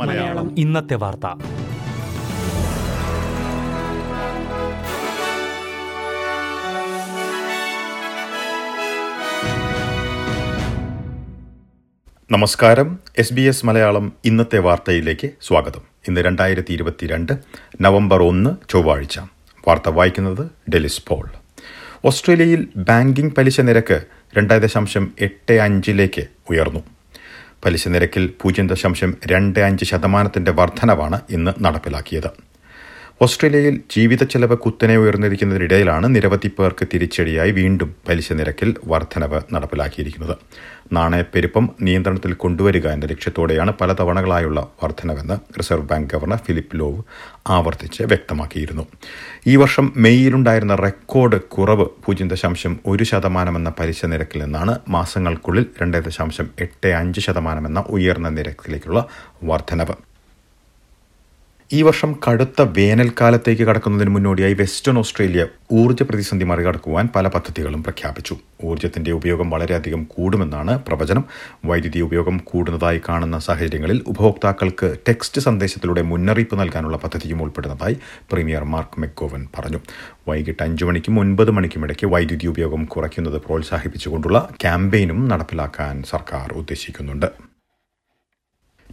മലയാളം. ഇന്നത്തെ വാർത്ത. നമസ്കാരം. എസ് ബി എസ് മലയാളം ഇന്നത്തെ വാർത്തയിലേക്ക് സ്വാഗതം. ഇന്ന് രണ്ടായിരത്തി ഇരുപത്തിരണ്ട് നവംബർ ഒന്ന് ചൊവ്വാഴ്ച. വാർത്ത വായിക്കുന്നത് ഡെലിസ് പോൾ. ഓസ്ട്രേലിയയിൽ ബാങ്കിംഗ് പലിശ നിരക്ക് രണ്ട് ദശാംശം എട്ട് അഞ്ചിലേക്ക് ഉയർന്നു. പലിശ നിരക്കിൽ പൂജ്യം ദശാംശം രണ്ട് അഞ്ച് ശതമാനത്തിന്റെ വർധനവാണ് ഇന്ന് നടപ്പിലാക്കിയത്. ഓസ്ട്രേലിയയിൽ ജീവിത ചെലവ് കുത്തനെ ഉയർന്നിരിക്കുന്നതിനിടയിലാണ് നിരവധി പേർക്ക് തിരിച്ചടിയായി വീണ്ടും പലിശ നിരക്കിൽ വർധനവ് നടപ്പിലാക്കിയിരിക്കുന്നത്. നാണയപ്പെരുപ്പം നിയന്ത്രണത്തിൽ കൊണ്ടുവരിക എന്ന ലക്ഷ്യത്തോടെയാണ് പല തവണകളായുള്ള വർധനവെന്ന് reserve bank governor Philip Lowe ആവർത്തിച്ച് വ്യക്തമാക്കിയിരുന്നു. ഈ വർഷം മെയ്യിലുണ്ടായിരുന്ന റെക്കോർഡ് കുറവ് പൂജ്യം ദശാംശം ഒരു ശതമാനമെന്ന പലിശ നിരക്കിൽ നിന്നാണ് മാസങ്ങൾക്കുള്ളിൽ രണ്ട് ദശാംശം എട്ട് അഞ്ച് ശതമാനമെന്ന ഉയർന്ന നിരക്കിലേക്കുള്ള വർധനവ്. ഈ വർഷം കടുത്ത വേനൽക്കാലത്തേക്ക് കടക്കുന്നതിന് മുന്നോടിയായി വെസ്റ്റേൺ ഓസ്ട്രേലിയ ഊർജ പ്രതിസന്ധി മറികടക്കുവാൻ പല പദ്ധതികളും പ്രഖ്യാപിച്ചു. ഊർജത്തിന്റെ ഉപയോഗം വളരെയധികം കൂടുമെന്നാണ് പ്രവചനം. വൈദ്യുതി ഉപയോഗം കൂടുന്നതായി കാണുന്ന സാഹചര്യങ്ങളിൽ ഉപഭോക്താക്കൾക്ക് ടെക്സ്റ്റ് സന്ദേശത്തിലൂടെ മുന്നറിയിപ്പ് നൽകാനുള്ള പദ്ധതിയും ഉൾപ്പെടുന്നതായി പ്രീമിയർ മാർക്ക് മെക്കോവൻ പറഞ്ഞു. വൈകിട്ട് അഞ്ചു മണിക്കും ഒൻപത് മണിക്കും ഇടയ്ക്ക് വൈദ്യുതി ഉപയോഗം കുറയ്ക്കുന്നത് പ്രോത്സാഹിപ്പിച്ചുകൊണ്ടുള്ള ക്യാമ്പയിനും നടപ്പിലാക്കാൻ സർക്കാർ ഉദ്ദേശിക്കുന്നുണ്ട്.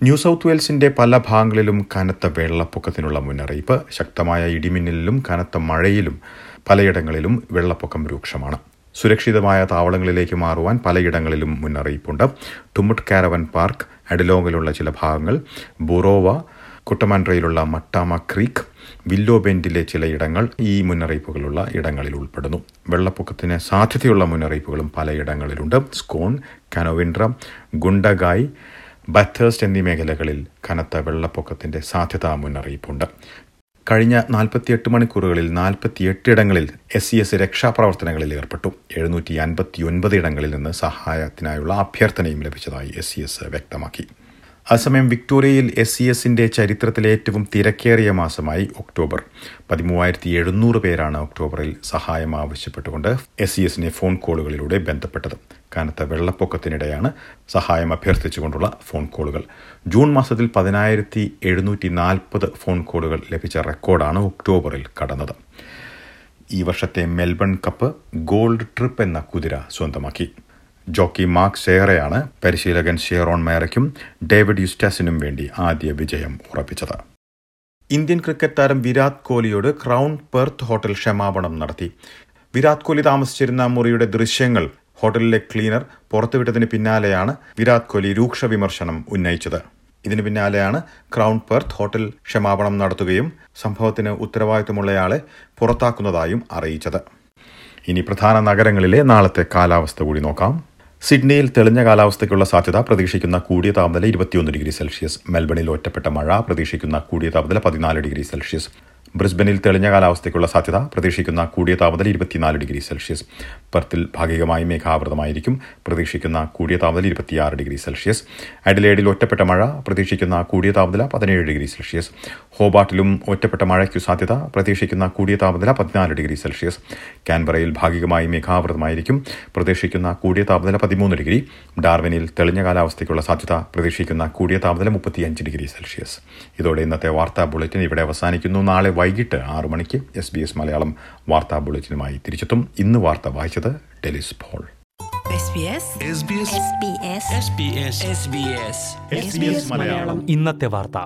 ന്യൂ സൗത്ത് വെയിൽസിന്റെ പല ഭാഗങ്ങളിലും കനത്ത വെള്ളപ്പൊക്കത്തിനുള്ള മുന്നറിയിപ്പ് ശക്തമായ ഇടിമിന്നലിലും കനത്ത മഴയിലും പലയിടങ്ങളിലും വെള്ളപ്പൊക്കം രൂക്ഷമാണ്. സുരക്ഷിതമായ താവളങ്ങളിലേക്ക് മാറുവാൻ പലയിടങ്ങളിലും മുന്നറിയിപ്പുണ്ട്. ടുമുട്ട് കാരവൻ പാർക്ക് അഡിലോങ്ങിലുള്ള ചില ഭാഗങ്ങൾ ബുറോവ കുട്ടമാൻഡ്രയിലുള്ള മട്ടാമ ക്രീക്ക് വില്ലോബെൻഡിലെ ചിലയിടങ്ങൾ ഈ മുന്നറിയിപ്പുകളുള്ള ഇടങ്ങളിൽ ഉൾപ്പെടുന്നു. വെള്ളപ്പൊക്കത്തിന് സാധ്യതയുള്ള മുന്നറിയിപ്പുകളും പലയിടങ്ങളിലുണ്ട്. സ്കോൺ കനോവിൻഡ്ര ഗുണ്ടഗായ് ബത്തേഴ്സ്റ്റ് എന്നീ മേഖലകളിൽ കനത്ത വെള്ളപ്പൊക്കത്തിന്റെ സാധ്യതാ മുന്നറിയിപ്പുണ്ട്. കഴിഞ്ഞ നാൽപ്പത്തിയെട്ട് മണിക്കൂറുകളിൽ നാൽപ്പത്തിയെട്ട് ഇടങ്ങളിൽ എസ് സി എസ് രക്ഷാപ്രവർത്തനങ്ങളിൽ ഏർപ്പെട്ടു. എഴുന്നൂറ്റി അൻപത്തി ഒൻപത് ഇടങ്ങളിൽ നിന്ന് സഹായത്തിനായുള്ള അഭ്യർത്ഥനയും ലഭിച്ചതായി എസ് സി എസ് വ്യക്തമാക്കി. അതേസമയം വിക്ടോറിയയിൽ എസ് സി എസിന്റെ ചരിത്രത്തിലെ ഏറ്റവും തിരക്കേറിയ മാസമായി ഒക്ടോബർ. പതിമൂവായിരത്തി എഴുന്നൂറ് പേരാണ് ഒക്ടോബറിൽ സഹായം ആവശ്യപ്പെട്ടുകൊണ്ട് എസ് സി എസിനെ ഫോൺ കോളുകളിലൂടെ ബന്ധപ്പെട്ടത്. കനത്ത വെള്ളപ്പൊക്കത്തിനിടെയാണ് സഹായം അഭ്യർത്ഥിച്ചുകൊണ്ടുള്ള ഫോൺ കോളുകൾ. ജൂൺ മാസത്തിൽ പതിനായിരത്തി എഴുന്നൂറ്റി നാൽപ്പത് ഫോൺ കോളുകൾ ലഭിച്ച റെക്കോർഡാണ് ഒക്ടോബറിൽ കടന്നത്. ഈ വർഷത്തെ മെൽബൺ കപ്പ് ഗോൾഡ് ട്രിപ്പ് എന്ന കുതിര സ്വന്തമാക്കി. ജോക്കി മാർക്ക് ഷെയറെയാണ്. പരിശീലകൻ ഷെയറോൺ മേറയ്ക്കും ഡേവിഡ് യുസ്റ്റാസിനും വേണ്ടി ആദ്യ വിജയം ഉറപ്പിച്ചത്. ഇന്ത്യൻ ക്രിക്കറ്റ് താരം വിരാട് കോഹ്ലിയോട് ക്രൗൺ പെർത്ത് ഹോട്ടൽ ക്ഷമാപണം നടത്തി. വിരാട് കോഹ്ലി താമസിച്ചിരുന്ന മുറിയുടെ ദൃശ്യങ്ങൾ ഹോട്ടലിലെ ക്ലീനർ പുറത്തുവിട്ടതിന് പിന്നാലെയാണ് വിരാട് കോഹ്ലി രൂക്ഷ വിമർശനം ഉന്നയിച്ചത്. ഇതിന് പിന്നാലെയാണ് ക്രൗൺ പെർത്ത് ഹോട്ടൽ ക്ഷമാപണം നടത്തുകയും സംഭവത്തിന് ഉത്തരവാദിത്തമുള്ളയാളെ പുറത്താക്കുന്നതായും അറിയിച്ചത്. ഇനി പ്രധാന നഗരങ്ങളിലെ നാളത്തെ കാലാവസ്ഥ കൂടി നോക്കാം. സിഡ്നിയിൽ തെളിഞ്ഞ കാലാവസ്ഥയ്ക്കുള്ള സാധ്യത പ്രതീക്ഷിക്കുന്ന കൂടിയ താപനില ഇരുപത്തിയൊന്ന് ഡിഗ്രി സെൽഷ്യസ്. മെൽബണിൽ ഒറ്റപ്പെട്ട മഴ പ്രതീക്ഷിക്കുന്ന കൂടിയ താപനില പതിനാല് ഡിഗ്രി സെൽഷ്യസ്. ബ്രിസ്ബനിൽ തെളിഞ്ഞ കാലാവസ്ഥയ്ക്കുള്ള സാധ്യത പ്രതീക്ഷിക്കുന്ന കൂടിയ താപനില ഇരുപത്തിനാല് ഡിഗ്രി സെൽഷ്യസ്. പെർത്തിൽ ഭാഗികമായി മേഘാവൃതമായിരിക്കും പ്രതീക്ഷിക്കുന്ന കൂടിയ താപനില ഇരുപത്തിയാറ് ഡിഗ്രി സെൽഷ്യസ്. അഡിലേഡിൽ ഒറ്റപ്പെട്ട മഴ പ്രതീക്ഷിക്കുന്ന കൂടിയ താപനില പതിനേഴ് ഡിഗ്രി സെൽഷ്യസ്. ഹോബാട്ടിലും ഒറ്റപ്പെട്ട മഴയ്ക്കു സാധ്യത പ്രതീക്ഷിക്കുന്ന കൂടിയ താപനില പതിനാല് ഡിഗ്രി സെൽഷ്യസ്. കാൻബറയിൽ ഭാഗികമായി മേഘാവൃതമായിരിക്കും പ്രതീക്ഷിക്കുന്ന കൂടിയ താപനില പതിമൂന്ന് ഡിഗ്രി. ഡാർവിനിൽ തെളിഞ്ഞ കാലാവസ്ഥയ്ക്കുള്ള സാധ്യത പ്രതീക്ഷിക്കുന്ന കൂടിയ താപനില മുപ്പത്തിയഞ്ച് ഡിഗ്രി സെൽഷ്യസ്. ഇതോടെ ഇന്നത്തെ വാർത്താ ബുള്ളറ്റിൻ ഇവിടെ അവസാനിക്കുന്നു. നാളെ വൈകിട്ട് ആറു മണിക്ക് എസ് ബി എസ് മലയാളം വാർത്താ ബുള്ളറ്റിനുമായി തിരിച്ചെത്തും. ഇന്ന് വാർത്ത വായിച്ചത് ഡെലിസ് പോൾ. ഇന്നത്തെ വാർത്ത.